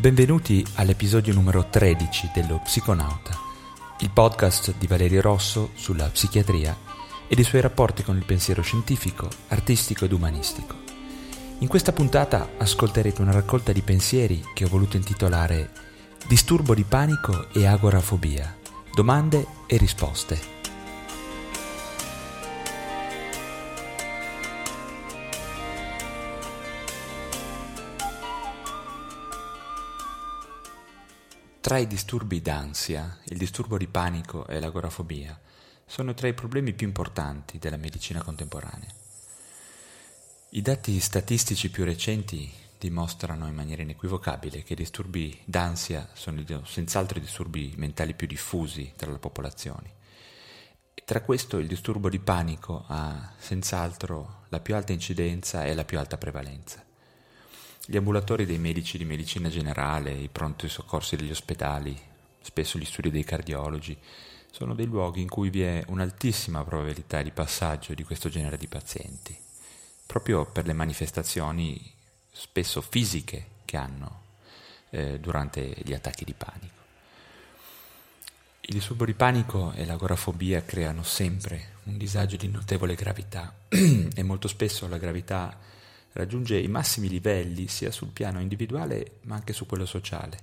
Benvenuti all'episodio numero 13 dello Psiconauta, il podcast di Valerio Rosso sulla psichiatria e dei suoi rapporti con il pensiero scientifico, artistico ed umanistico. In questa puntata ascolterete una raccolta di pensieri che ho voluto intitolare Disturbo di panico e agorafobia, domande e risposte. Tra i disturbi d'ansia, il disturbo di panico e l'agorafobia sono tra i problemi più importanti della medicina contemporanea. I dati statistici più recenti dimostrano in maniera inequivocabile che i disturbi d'ansia sono senz'altro i disturbi mentali più diffusi tra la popolazione. E tra questo il disturbo di panico ha senz'altro la più alta incidenza e la più alta prevalenza. Gli ambulatori dei medici di medicina generale, i pronti soccorsi degli ospedali, spesso gli studi dei cardiologi, sono dei luoghi in cui vi è un'altissima probabilità di passaggio di questo genere di pazienti, proprio per le manifestazioni spesso fisiche che hanno eh, durante gli attacchi di panico. Il disturbo di panico e l'agorafobia creano sempre un disagio di notevole gravità e molto spesso la gravità raggiunge i massimi livelli sia sul piano individuale ma anche su quello sociale.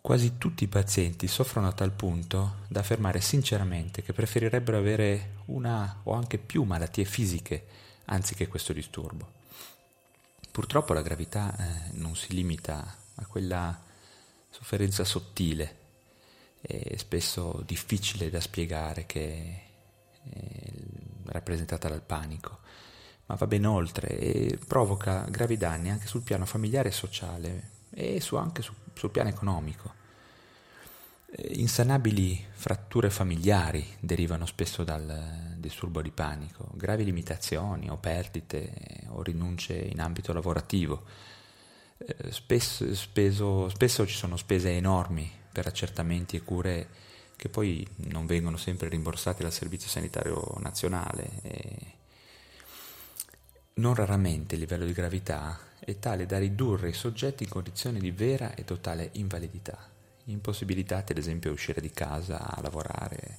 Quasi tutti i pazienti soffrono a tal punto da affermare sinceramente che preferirebbero avere una o anche più malattie fisiche anziché questo disturbo. Purtroppo la gravità eh, non si limita a quella sofferenza sottile e spesso difficile da spiegare che è rappresentata dal panico ma va ben oltre e provoca gravi danni anche sul piano familiare e sociale e su, anche su, sul piano economico. Insanabili fratture familiari derivano spesso dal disturbo di panico, gravi limitazioni o perdite o rinunce in ambito lavorativo. Spesso, speso, spesso ci sono spese enormi per accertamenti e cure che poi non vengono sempre rimborsate dal Servizio Sanitario Nazionale. Non raramente il livello di gravità è tale da ridurre i soggetti in condizioni di vera e totale invalidità, impossibilitati ad esempio a uscire di casa, a lavorare,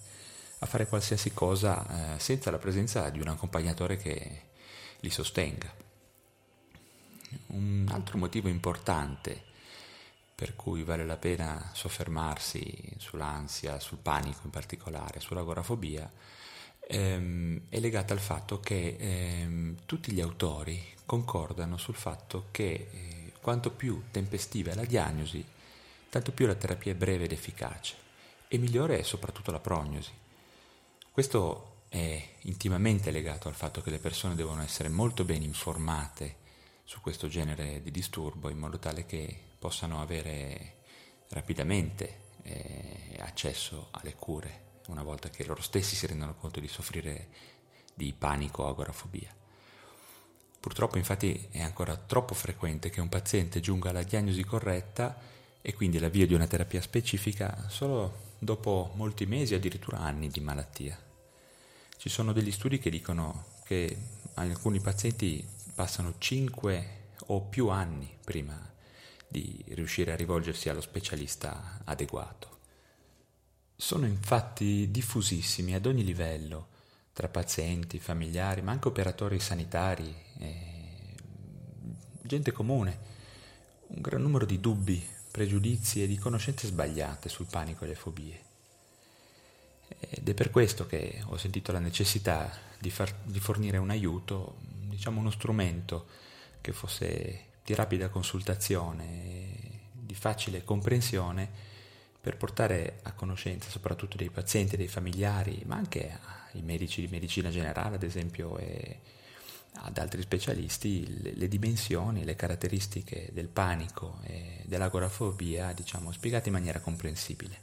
a fare qualsiasi cosa eh, senza la presenza di un accompagnatore che li sostenga. Un altro motivo importante per cui vale la pena soffermarsi sull'ansia, sul panico in particolare, sull'agorafobia, ehm, è legata al fatto che ehm, tutti gli autori concordano sul fatto che eh, quanto più tempestiva è la diagnosi, tanto più la terapia è breve ed efficace e migliore è soprattutto la prognosi. Questo è intimamente legato al fatto che le persone devono essere molto ben informate su questo genere di disturbo in modo tale che possano avere rapidamente eh, accesso alle cure una volta che loro stessi si rendono conto di soffrire di panico o agorafobia. Purtroppo infatti è ancora troppo frequente che un paziente giunga alla diagnosi corretta e quindi l'avvio di una terapia specifica solo dopo molti mesi, addirittura anni di malattia. Ci sono degli studi che dicono che alcuni pazienti passano 5 o più anni prima di riuscire a rivolgersi allo specialista adeguato. Sono infatti diffusissimi ad ogni livello, tra pazienti, familiari, ma anche operatori sanitari, gente comune, un gran numero di dubbi, pregiudizi e di conoscenze sbagliate sul panico e le fobie. Ed è per questo che ho sentito la necessità di, far, di fornire un aiuto, diciamo uno strumento che fosse di rapida consultazione, di facile comprensione, per portare a conoscenza soprattutto dei pazienti, dei familiari, ma anche ai medici di medicina generale, ad esempio, e ad altri specialisti, le, le dimensioni, le caratteristiche del panico e dell'agorafobia, diciamo, spiegate in maniera comprensibile.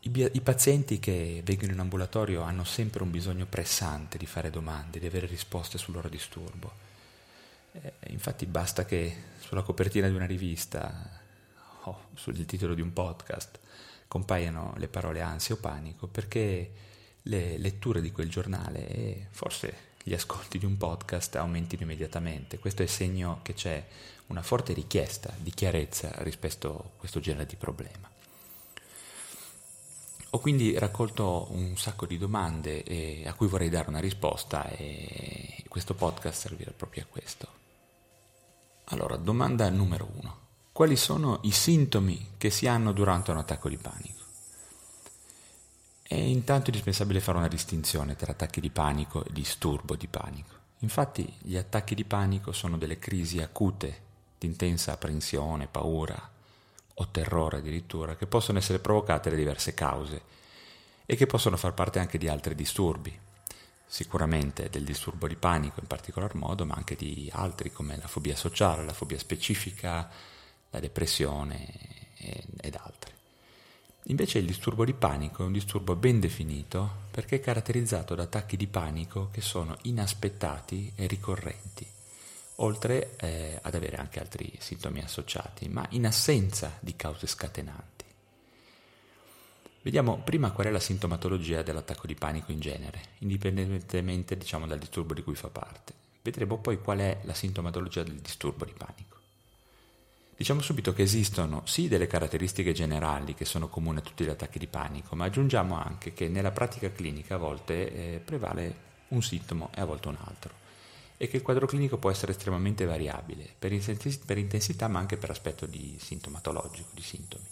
I, I, pazienti che vengono in ambulatorio hanno sempre un bisogno pressante di fare domande, di avere risposte sul loro disturbo. Eh, infatti basta che sulla copertina di una rivista o sul titolo di un podcast compaiano le parole ansia o panico perché le letture di quel giornale e forse gli ascolti di un podcast aumentino immediatamente. Questo è segno che c'è una forte richiesta di chiarezza rispetto a questo genere di problema. Ho quindi raccolto un sacco di domande a cui vorrei dare una risposta e questo podcast servirà proprio a questo. Allora, domanda numero uno. Quali sono i sintomi che si hanno durante un attacco di panico? È intanto indispensabile fare una distinzione tra attacchi di panico e disturbo di panico. Infatti gli attacchi di panico sono delle crisi acute di intensa apprensione, paura, o terrore addirittura, che possono essere provocate da diverse cause e che possono far parte anche di altri disturbi, sicuramente del disturbo di panico in particolar modo, ma anche di altri come la fobia sociale, la fobia specifica, la depressione ed altri. Invece il disturbo di panico è un disturbo ben definito perché è caratterizzato da attacchi di panico che sono inaspettati e ricorrenti oltre eh, ad avere anche altri sintomi associati, ma in assenza di cause scatenanti. Vediamo prima qual è la sintomatologia dell'attacco di panico in genere, indipendentemente diciamo, dal disturbo di cui fa parte. Vedremo poi qual è la sintomatologia del disturbo di panico. Diciamo subito che esistono sì delle caratteristiche generali che sono comuni a tutti gli attacchi di panico, ma aggiungiamo anche che nella pratica clinica a volte eh, prevale un sintomo e a volte un altro e che il quadro clinico può essere estremamente variabile per, intensità ma anche per aspetto di sintomatologico, di sintomi.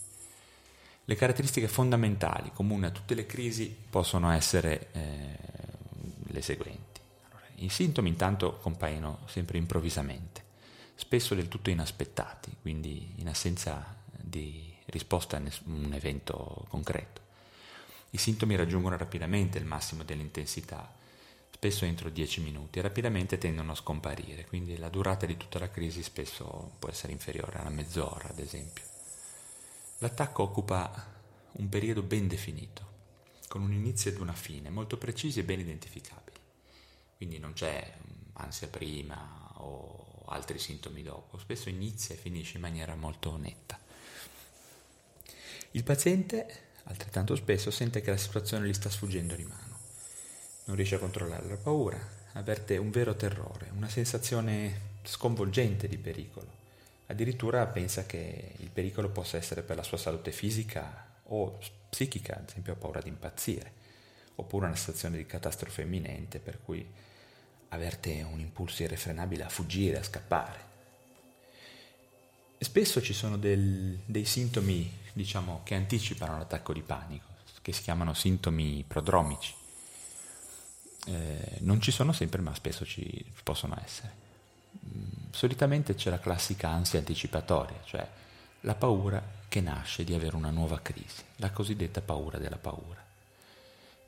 Le caratteristiche fondamentali comuni a tutte le crisi possono essere eh, le seguenti. Allora, I sintomi intanto compaiono sempre improvvisamente, spesso del tutto inaspettati, quindi in assenza di risposta a un evento concreto. I sintomi raggiungono rapidamente il massimo dell'intensità spesso entro 10 minuti, e rapidamente tendono a scomparire, quindi la durata di tutta la crisi spesso può essere inferiore a mezz'ora, ad esempio. L'attacco occupa un periodo ben definito, con un inizio ed una fine, molto precisi e ben identificabili. Quindi non c'è mm, ansia prima o altri sintomi dopo, spesso inizia e finisce in maniera molto netta. Il paziente, altrettanto spesso, sente che la situazione gli sta sfuggendo di mano non riesce a controllare la paura, avverte un vero terrore, una sensazione sconvolgente di pericolo. Addirittura pensa che il pericolo possa essere per la sua salute fisica o psichica, ad esempio ha paura di impazzire, oppure una situazione di catastrofe imminente per cui avverte un impulso irrefrenabile a fuggire, a scappare. Spesso ci sono del, dei sintomi, diciamo, che anticipano l'attacco di panico, che si chiamano sintomi prodromici eh, non ci sono sempre, ma spesso ci possono essere. Mm, solitamente c'è la classica ansia anticipatoria, cioè la paura che nasce di avere una nuova crisi, la cosiddetta paura della paura.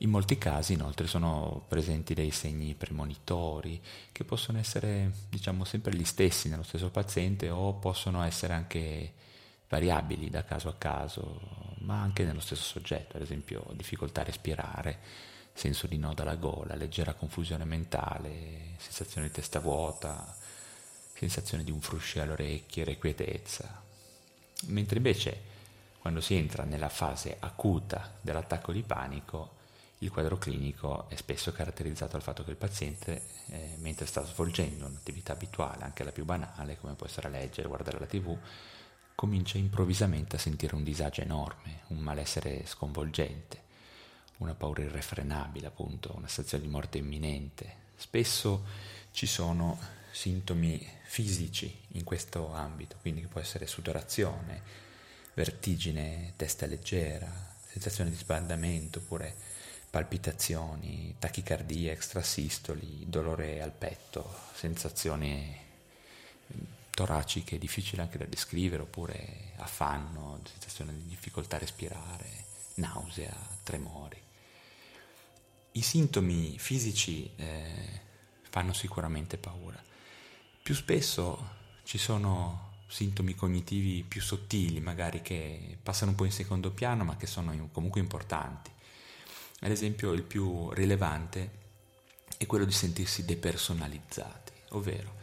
In molti casi inoltre sono presenti dei segni premonitori che possono essere diciamo sempre gli stessi nello stesso paziente o possono essere anche variabili da caso a caso, ma anche nello stesso soggetto, ad esempio difficoltà a respirare, senso di nodo alla gola, leggera confusione mentale, sensazione di testa vuota, sensazione di un fruscio alle orecchie, requietezza. Mentre invece quando si entra nella fase acuta dell'attacco di panico, il quadro clinico è spesso caratterizzato dal fatto che il paziente, eh, mentre sta svolgendo un'attività abituale, anche la più banale, come può essere leggere, guardare la tv, comincia improvvisamente a sentire un disagio enorme, un malessere sconvolgente una paura irrefrenabile, appunto, una sensazione di morte imminente. Spesso ci sono sintomi fisici in questo ambito, quindi può essere sudorazione, vertigine, testa leggera, sensazione di sbandamento oppure palpitazioni, tachicardia, extrasistoli, dolore al petto, sensazioni toraciche difficili anche da descrivere, oppure affanno, sensazione di difficoltà a respirare, nausea, tremori. I sintomi fisici eh, fanno sicuramente paura. Più spesso ci sono sintomi cognitivi più sottili, magari che passano un po' in secondo piano, ma che sono comunque importanti. Ad esempio, il più rilevante è quello di sentirsi depersonalizzati, ovvero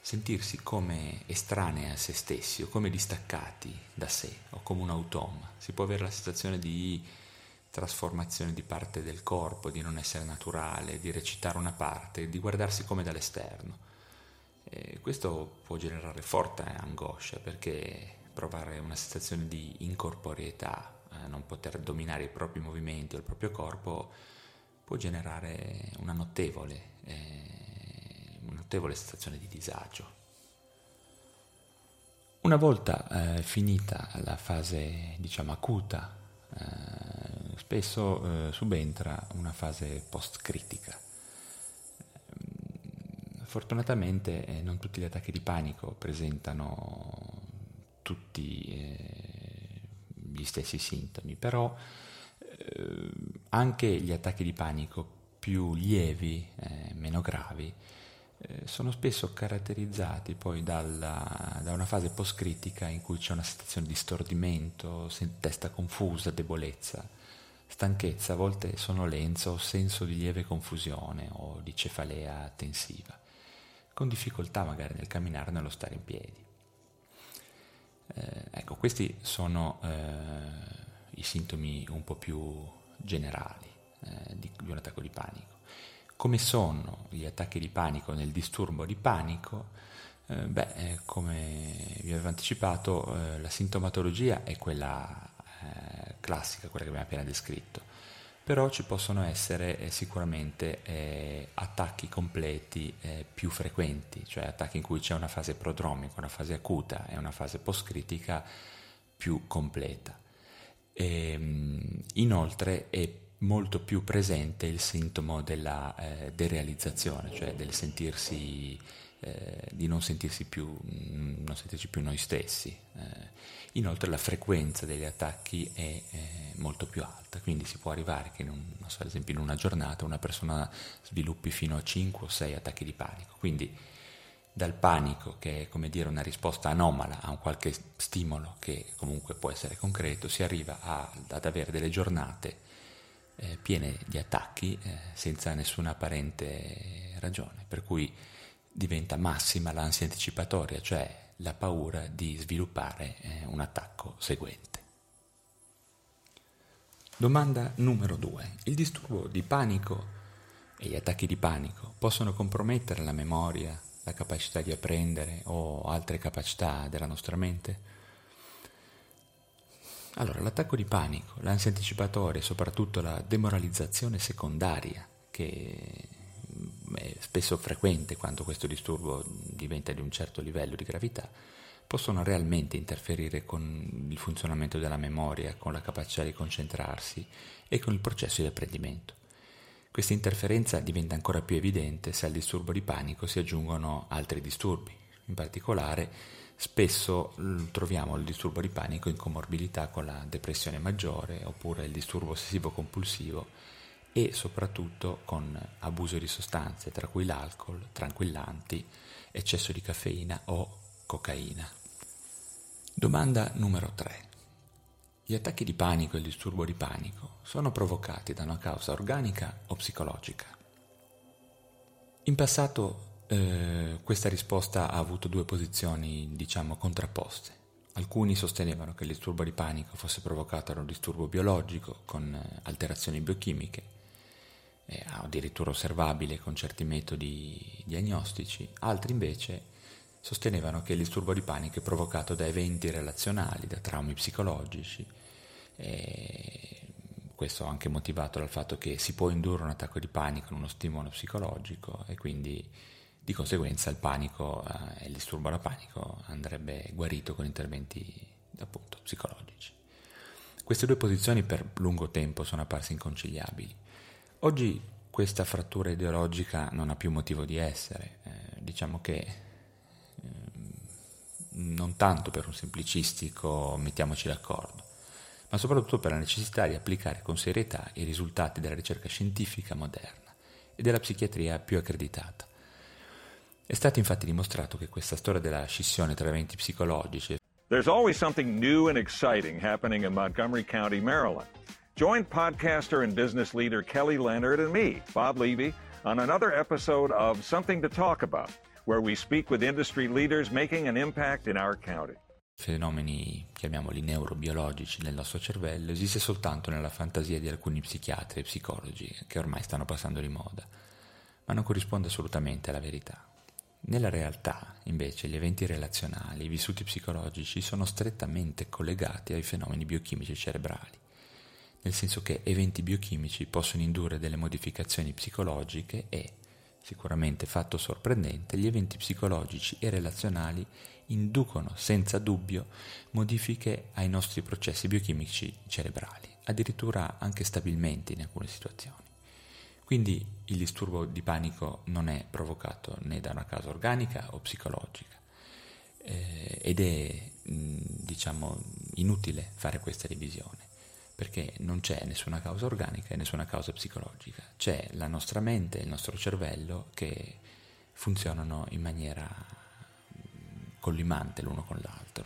sentirsi come estranei a se stessi o come distaccati da sé o come un automa. Si può avere la sensazione di trasformazione di parte del corpo, di non essere naturale, di recitare una parte, di guardarsi come dall'esterno. E questo può generare forte angoscia perché provare una sensazione di incorporeità, eh, non poter dominare i propri movimenti o il proprio corpo, può generare una notevole, eh, una notevole sensazione di disagio. Una volta eh, finita la fase diciamo acuta, eh, spesso eh, subentra una fase post-critica. Fortunatamente eh, non tutti gli attacchi di panico presentano tutti gli stessi sintomi, però eh, anche gli attacchi di panico più lievi, eh, meno gravi, eh, sono spesso caratterizzati poi dalla, da una fase post-critica in cui c'è una situazione di stordimento, testa confusa, debolezza, stanchezza, a volte sonnolenza o senso di lieve confusione o di cefalea tensiva con difficoltà magari nel camminare o nello stare in piedi. Eh, ecco, questi sono eh, i sintomi un po' più generali eh, di, di un attacco di panico. Come sono gli attacchi di panico nel disturbo di panico? Eh, beh, eh, come vi avevo anticipato, la sintomatologia è quella classica, quella che abbiamo appena descritto però ci possono essere eh, sicuramente eh, attacchi completi eh, più frequenti, cioè attacchi in cui c'è una fase prodromica, una fase acuta e una fase postcritica più completa. E, ehm, inoltre è molto più presente il sintomo della eh, derealizzazione, cioè del sentirsi, eh, di non sentirsi più, mm, non sentirci più noi stessi. Eh, inoltre la frequenza degli attacchi è molto più alta, quindi si può arrivare che, un, so, ad esempio in una giornata una persona sviluppi fino a 5 o 6 attacchi di panico, quindi dal panico, che è come dire una risposta anomala a un qualche stimolo che comunque può essere concreto, si arriva a, ad avere delle giornate eh, piene di attacchi eh, senza nessuna apparente ragione, per cui diventa massima l'ansia anticipatoria, cioè la paura di sviluppare eh, un attacco seguente. Domanda numero 2. Il disturbo di panico e gli attacchi di panico possono compromettere la memoria, la capacità di apprendere o altre capacità della nostra mente? Allora, l'attacco di panico, l'ansia anticipatoria e soprattutto la demoralizzazione secondaria, che è spesso frequente quando questo disturbo diventa di un certo livello di gravità, possono realmente interferire con il funzionamento della memoria, con la capacità di concentrarsi e con il processo di apprendimento. Questa interferenza diventa ancora più evidente se al disturbo di panico si aggiungono altri disturbi. In particolare, spesso troviamo il disturbo di panico in comorbilità con la depressione maggiore oppure il disturbo ossessivo-compulsivo e soprattutto con abuso di sostanze, tra cui l'alcol, tranquillanti, eccesso di caffeina o cocaina. Domanda numero 3. Gli attacchi di panico e il disturbo di panico sono provocati da una causa organica o psicologica? In passato eh, questa risposta ha avuto due posizioni, diciamo, contrapposte. Alcuni sostenevano che il disturbo di panico fosse provocato da un disturbo biologico con eh, alterazioni biochimiche, eh, addirittura osservabile con certi metodi diagnostici, altri invece sostenevano che il disturbo di panico è provocato da eventi relazionali, da traumi psicologici. E questo anche motivato dal fatto che si può indurre un attacco di panico in uno stimolo psicologico e quindi di conseguenza il panico eh, il disturbo da panico andrebbe guarito con interventi appunto psicologici. Queste due posizioni per lungo tempo sono apparse inconciliabili. Oggi questa frattura ideologica non ha più motivo di essere, eh, diciamo che non tanto per un semplicistico mettiamoci d'accordo, ma soprattutto per la necessità di applicare con serietà i risultati della ricerca scientifica moderna e della psichiatria più accreditata. È stato infatti dimostrato che questa storia della scissione tra eventi psicologici There's always something new and exciting happening in Montgomery County, Maryland. Join podcaster and business leader Kelly Leonard and me, Bob Levy, on another episode of Something to Talk About, where we speak with industry leaders making an impact in our county. fenomeni, chiamiamoli neurobiologici nel nostro cervello, esiste soltanto nella fantasia di alcuni psichiatri e psicologi che ormai stanno passando di moda, ma non corrisponde assolutamente alla verità. Nella realtà, invece, gli eventi relazionali, i vissuti psicologici sono strettamente collegati ai fenomeni biochimici cerebrali, nel senso che eventi biochimici possono indurre delle modificazioni psicologiche e, sicuramente fatto sorprendente, gli eventi psicologici e relazionali inducono senza dubbio modifiche ai nostri processi biochimici cerebrali, addirittura anche stabilmente in alcune situazioni. Quindi il disturbo di panico non è provocato né da una causa organica o psicologica eh, ed è diciamo inutile fare questa divisione perché non c'è nessuna causa organica e nessuna causa psicologica, c'è la nostra mente e il nostro cervello che funzionano in maniera collimante l'uno con l'altro.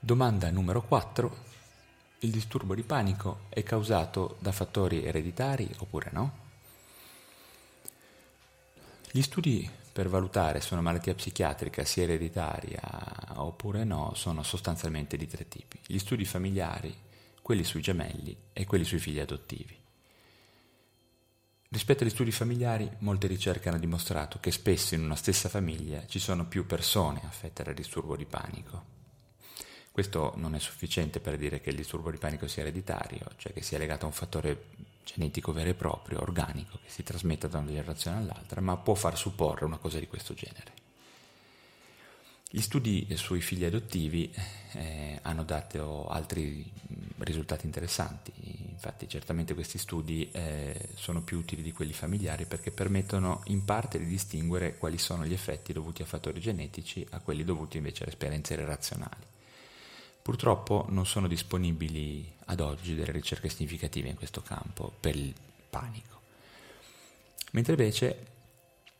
Domanda numero 4 il disturbo di panico è causato da fattori ereditari oppure no? Gli studi per valutare se una malattia psichiatrica sia ereditaria oppure no sono sostanzialmente di tre tipi. Gli studi familiari, quelli sui gemelli e quelli sui figli adottivi. Rispetto agli studi familiari, molte ricerche hanno dimostrato che spesso in una stessa famiglia ci sono più persone affette dal disturbo di panico. Questo non è sufficiente per dire che il disturbo di panico sia ereditario, cioè che sia legato a un fattore genetico vero e proprio, organico, che si trasmetta da una generazione all'altra, ma può far supporre una cosa di questo genere. Gli studi sui figli adottivi eh, hanno dato altri risultati interessanti, infatti certamente questi studi eh, sono più utili di quelli familiari perché permettono in parte di distinguere quali sono gli effetti dovuti a fattori genetici a quelli dovuti invece alle esperienze relazionali. Purtroppo non sono disponibili ad oggi delle ricerche significative in questo campo per il panico. Mentre invece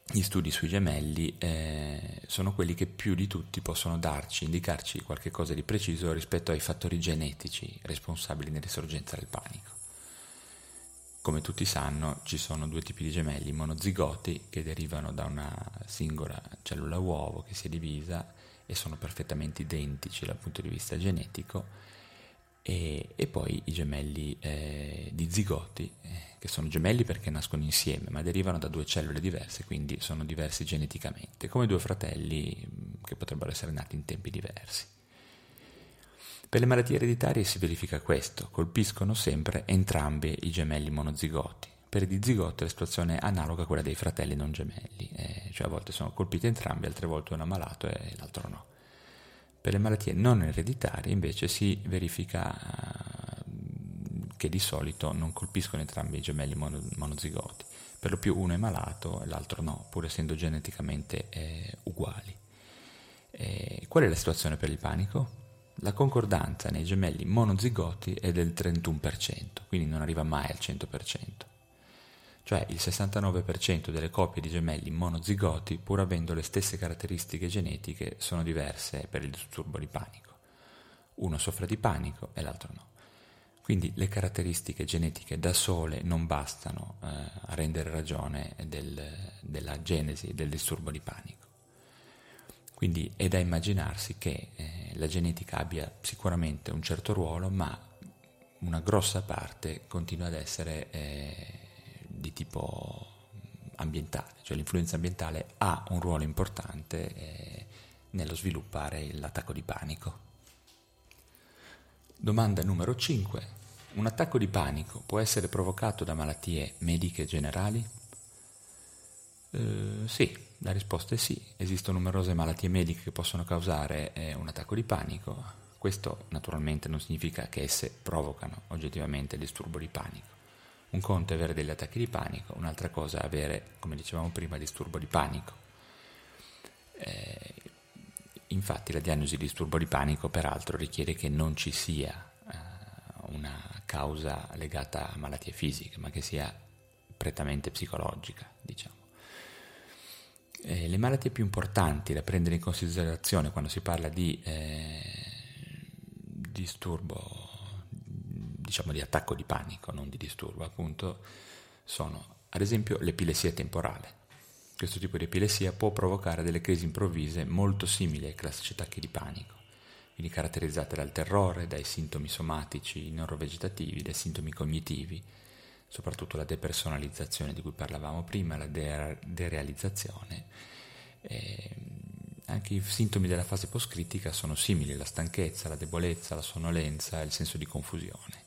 gli studi sui gemelli eh, sono quelli che più di tutti possono darci, indicarci qualche cosa di preciso rispetto ai fattori genetici responsabili nell'insorgenza del panico. Come tutti sanno, ci sono due tipi di gemelli monozigoti che derivano da una singola cellula uovo che si è divisa e sono perfettamente identici dal punto di vista genetico, e, e poi i gemelli eh, di zigoti, eh, che sono gemelli perché nascono insieme, ma derivano da due cellule diverse, quindi sono diversi geneticamente, come due fratelli mm, che potrebbero essere nati in tempi diversi. Per le malattie ereditarie si verifica questo, colpiscono sempre entrambi i gemelli monozigoti. Per i dizigoti la situazione è analoga a quella dei fratelli non gemelli, eh, cioè a volte sono colpiti entrambi, altre volte uno è malato e l'altro no. Per le malattie non ereditarie invece si verifica eh, che di solito non colpiscono entrambi i gemelli mono, monozigoti, per lo più uno è malato e l'altro no, pur essendo geneticamente eh, uguali. Eh, qual è la situazione per il panico? La concordanza nei gemelli monozigoti è del 31%, quindi non arriva mai al 100% cioè il 69% delle coppie di gemelli monozigoti, pur avendo le stesse caratteristiche genetiche, sono diverse per il disturbo di panico. Uno soffre di panico e l'altro no. Quindi le caratteristiche genetiche da sole non bastano eh, a rendere ragione del, della genesi del disturbo di panico. Quindi è da immaginarsi che eh, la genetica abbia sicuramente un certo ruolo, ma una grossa parte continua ad essere eh, di tipo ambientale, cioè l'influenza ambientale ha un ruolo importante eh, nello sviluppare l'attacco di panico. Domanda numero 5. Un attacco di panico può essere provocato da malattie mediche generali? Eh, sì, la risposta è sì. Esistono numerose malattie mediche che possono causare eh, un attacco di panico. Questo naturalmente non significa che esse provocano oggettivamente il disturbo di panico. Un conto è avere degli attacchi di panico, un'altra cosa è avere, come dicevamo prima, disturbo di panico. Eh, infatti la diagnosi di disturbo di panico peraltro richiede che non ci sia eh, una causa legata a malattie fisiche, ma che sia prettamente psicologica, diciamo. Eh, le malattie più importanti da prendere in considerazione quando si parla di eh, disturbo, diciamo di attacco di panico, non di disturbo appunto, sono ad esempio l'epilessia temporale. Questo tipo di epilessia può provocare delle crisi improvvise molto simili ai classici attacchi di panico, quindi caratterizzate dal terrore, dai sintomi somatici neurovegetativi, dai sintomi cognitivi, soprattutto la depersonalizzazione di cui parlavamo prima, la de- derealizzazione. E anche i sintomi della fase post-critica sono simili, la stanchezza, la debolezza, la sonnolenza, il senso di confusione.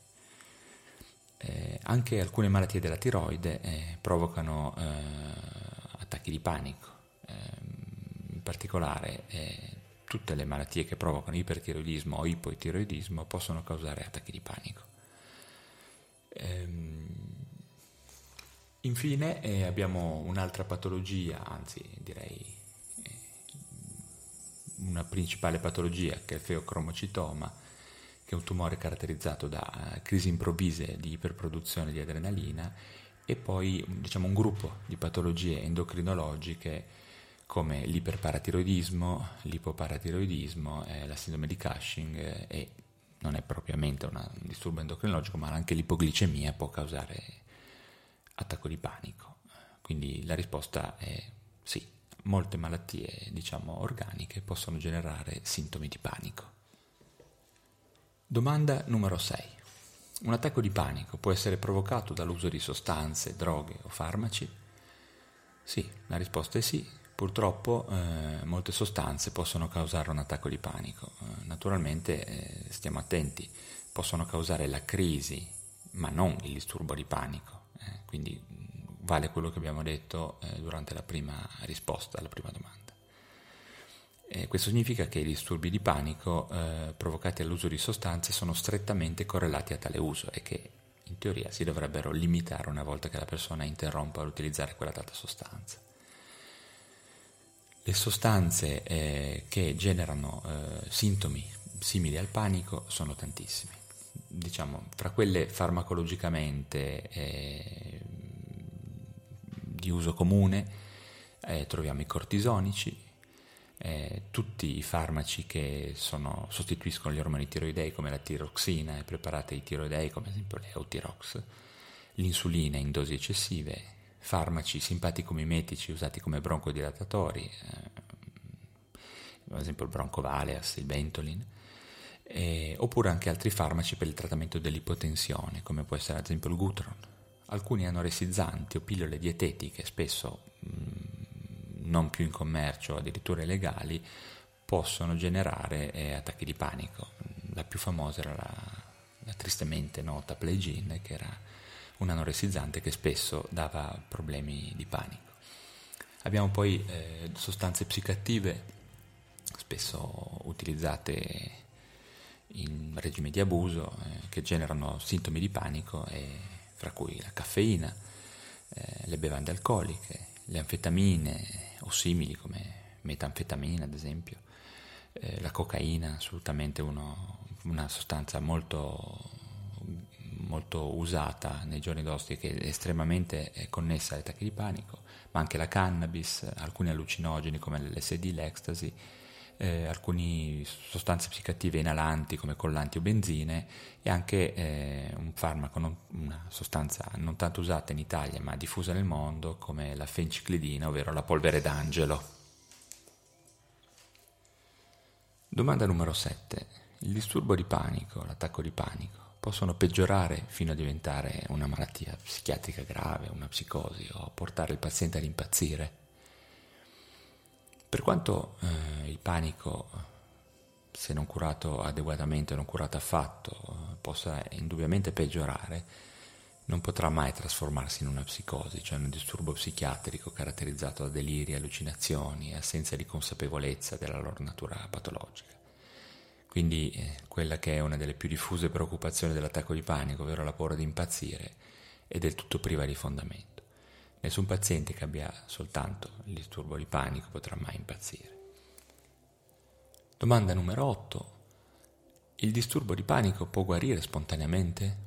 Eh, anche alcune malattie della tiroide eh, provocano eh, attacchi di panico, ehm, in particolare eh, tutte le malattie che provocano ipertiroidismo o ipotiroidismo possono causare attacchi di panico. Ehm, infine eh, abbiamo un'altra patologia, anzi direi eh, una principale patologia che è il feocromocitoma, che è un tumore caratterizzato da uh, crisi improvvise di iperproduzione di adrenalina e poi diciamo, un gruppo di patologie endocrinologiche come l'iperparatiroidismo, l'ipoparatiroidismo, eh, la sindrome di Cushing eh, e non è propriamente una, un disturbo endocrinologico, ma anche l'ipoglicemia può causare attacco di panico. Quindi la risposta è sì, molte malattie diciamo organiche possono generare sintomi di panico. Domanda numero 6. Un attacco di panico può essere provocato dall'uso di sostanze, droghe o farmaci? Sì, la risposta è sì. Purtroppo eh, molte sostanze possono causare un attacco di panico. Eh, naturalmente eh, stiamo attenti, possono causare la crisi, ma non il disturbo di panico. Eh. quindi vale quello che abbiamo detto eh, durante la prima risposta alla prima domanda. Eh, questo significa che i disturbi di panico eh, provocati dall'uso di sostanze sono strettamente correlati a tale uso e che in teoria si dovrebbero limitare una volta che la persona interrompa l'utilizzare quella data sostanza. Le sostanze eh, che generano eh, sintomi simili al panico sono tantissime. Diciamo, fra quelle farmacologicamente eh, di uso comune eh, troviamo i cortisonici, eh, tutti i farmaci che sono, sostituiscono gli ormoni tiroidei come la tiroxina e preparati ai tiroidei come ad esempio l'Eutirox, l'insulina in dosi eccessive, farmaci simpaticomimetici usati come broncodilatatori, eh, ad esempio il broncovaleas, il Ventolin, eh, oppure anche altri farmaci per il trattamento dell'ipotensione come può essere ad esempio il Gutron. Alcuni anoressizzanti o pillole dietetiche spesso mh, non più in commercio, addirittura illegali, possono generare eh, attacchi di panico. La più famosa era la, la tristemente nota Playgin, che era un anoressizzante che spesso dava problemi di panico. Abbiamo poi eh, sostanze psicoattive, spesso utilizzate in regime di abuso, eh, che generano sintomi di panico, fra cui la caffeina, eh, le bevande alcoliche, le anfetamine, o simili come metanfetamina ad esempio, eh, la cocaina assolutamente uno, una sostanza molto, molto usata nei giorni d'osti che è estremamente connessa agli attacchi di panico, ma anche la cannabis, alcuni allucinogeni come l'LSD, l'ecstasy, eh, alcune sostanze psicoattive inalanti come collanti o benzine e anche eh, un farmaco, non, una sostanza non tanto usata in Italia ma diffusa nel mondo come la fenciclidina, ovvero la polvere d'angelo. Domanda numero 7. Il disturbo di panico, l'attacco di panico, possono peggiorare fino a diventare una malattia psichiatrica grave, una psicosi o portare il paziente ad impazzire? Per quanto eh, il panico, se non curato adeguatamente, non curato affatto, possa indubbiamente peggiorare, non potrà mai trasformarsi in una psicosi, cioè in un disturbo psichiatrico caratterizzato da deliri, allucinazioni, assenza di consapevolezza della loro natura patologica. Quindi eh, quella che è una delle più diffuse preoccupazioni dell'attacco di panico, ovvero la paura di impazzire, è del tutto priva di fondamento. Nessun paziente che abbia soltanto il disturbo di panico potrà mai impazzire. Domanda numero 8. Il disturbo di panico può guarire spontaneamente?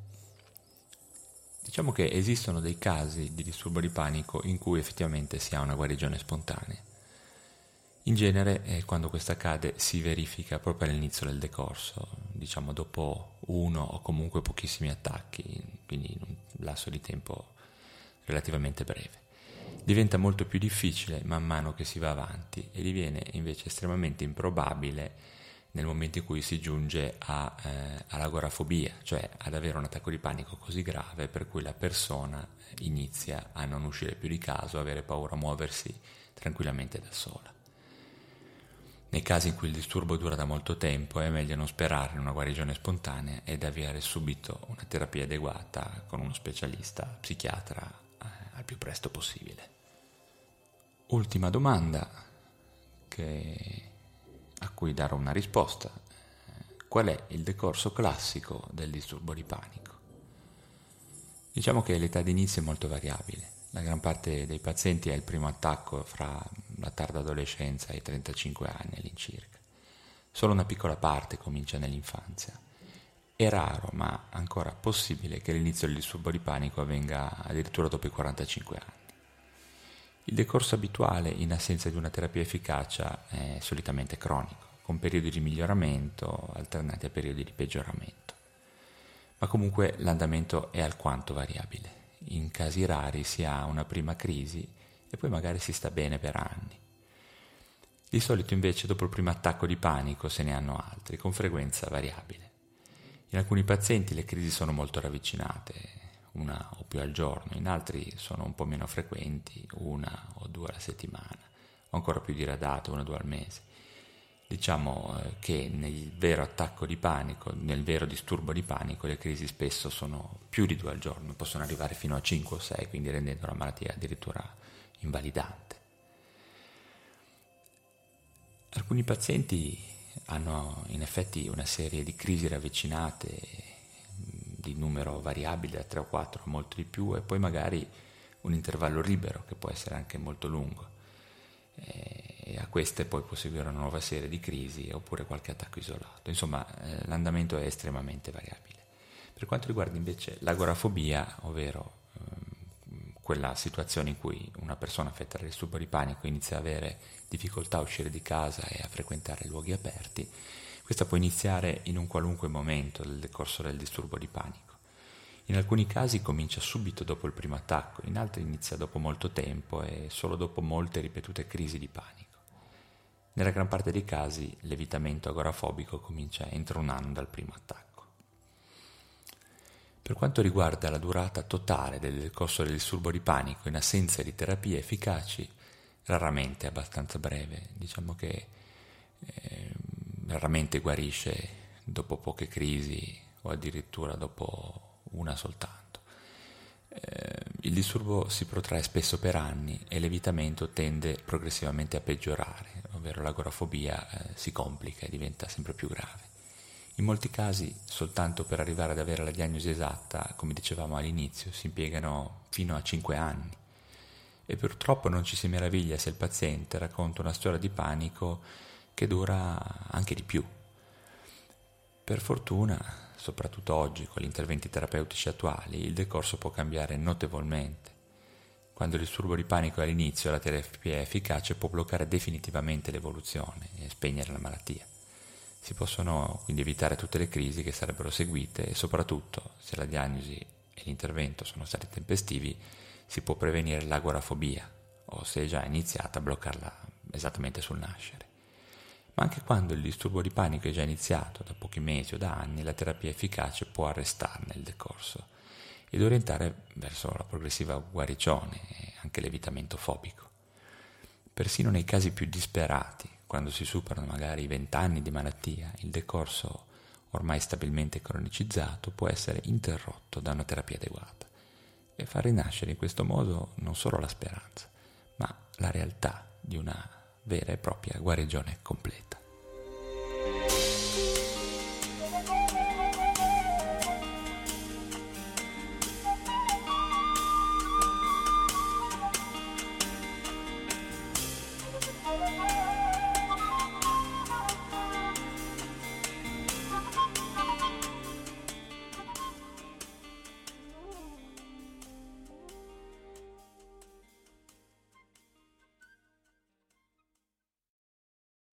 Diciamo che esistono dei casi di disturbo di panico in cui effettivamente si ha una guarigione spontanea. In genere, eh, quando questo accade, si verifica proprio all'inizio del decorso, diciamo dopo uno o comunque pochissimi attacchi, quindi in un lasso di tempo relativamente breve. Diventa molto più difficile man mano che si va avanti e diviene invece estremamente improbabile nel momento in cui si giunge a, eh, all'agorafobia, cioè ad avere un attacco di panico così grave per cui la persona inizia a non uscire più di casa, avere paura a muoversi tranquillamente da sola. Nei casi in cui il disturbo dura da molto tempo è meglio non sperare in una guarigione spontanea ed avviare subito una terapia adeguata con uno specialista psichiatra al più presto possibile. Ultima domanda che a cui darò una risposta. Qual è il decorso classico del disturbo di panico? Diciamo che l'età d'inizio è molto variabile. La gran parte dei pazienti ha il primo attacco fra la tarda adolescenza e i 35 anni all'incirca. Solo una piccola parte comincia nell'infanzia. È raro, ma ancora possibile, che l'inizio del disturbo di panico avvenga addirittura dopo i 45 anni. Il decorso abituale in assenza di una terapia efficace è solitamente cronico, con periodi di miglioramento alternati a periodi di peggioramento. Ma comunque l'andamento è alquanto variabile. In casi rari si ha una prima crisi e poi magari si sta bene per anni. Di solito invece dopo il primo attacco di panico se ne hanno altri, con frequenza variabile. In alcuni pazienti le crisi sono molto ravvicinate, una o più al giorno, in altri sono un po' meno frequenti, una o due alla settimana, o ancora più diradate, una o due al mese. Diciamo eh, che nel vero attacco di panico, nel vero disturbo di panico, le crisi spesso sono più di due al giorno, possono arrivare fino a 5 o 6, quindi rendendo la malattia addirittura invalidante. Alcuni pazienti hanno in effetti una serie di crisi ravvicinate di numero variabile da 3 o 4 molto di più e poi magari un intervallo libero che può essere anche molto lungo. E a queste poi può seguire una nuova serie di crisi oppure qualche attacco isolato. Insomma eh, l'andamento è estremamente variabile. Per quanto riguarda invece l'agorafobia ovvero quella situazione in cui una persona affetta da disturbo di panico inizia ad avere difficoltà a uscire di casa e a frequentare luoghi aperti questa può iniziare in un qualunque momento del decorso del disturbo di panico. In alcuni casi comincia subito dopo il primo attacco, in altri inizia dopo molto tempo e solo dopo molte ripetute crisi di panico. Nella gran parte dei casi l'evitamento agorafobico comincia entro un anno dal primo attacco. Per quanto riguarda la durata totale del decorso del disturbo di panico in assenza di terapie efficaci, raramente è abbastanza breve. Diciamo che eh, raramente guarisce dopo poche crisi o addirittura dopo una soltanto. Eh, il disturbo si protrae spesso per anni e l'evitamento tende progressivamente a peggiorare, ovvero l'agorafobia eh, si complica e diventa sempre più grave. In molti casi, soltanto per arrivare ad avere la diagnosi esatta, come dicevamo all'inizio, si impiegano fino a 5 anni. E purtroppo non ci si meraviglia se il paziente racconta una storia di panico che dura anche di più. Per fortuna, soprattutto oggi con gli interventi terapeutici attuali, il decorso può cambiare notevolmente. Quando il disturbo di panico è all'inizio, la terapia efficace può bloccare definitivamente l'evoluzione e spegnere la malattia. Si possono quindi evitare tutte le crisi che sarebbero seguite e soprattutto, se la diagnosi e l'intervento sono stati tempestivi, si può prevenire l'agorafobia o se è già iniziata a bloccarla esattamente sul nascere. Ma anche quando il disturbo di panico è già iniziato da pochi mesi o da anni, la terapia efficace può arrestarne il decorso ed orientare verso la progressiva guarigione e anche l'evitamento fobico. Persino nei casi più disperati, quando si superano magari i vent'anni di malattia, il decorso ormai stabilmente cronicizzato può essere interrotto da una terapia adeguata e far rinascere in questo modo non solo la speranza, ma la realtà di una vera e propria guarigione completa.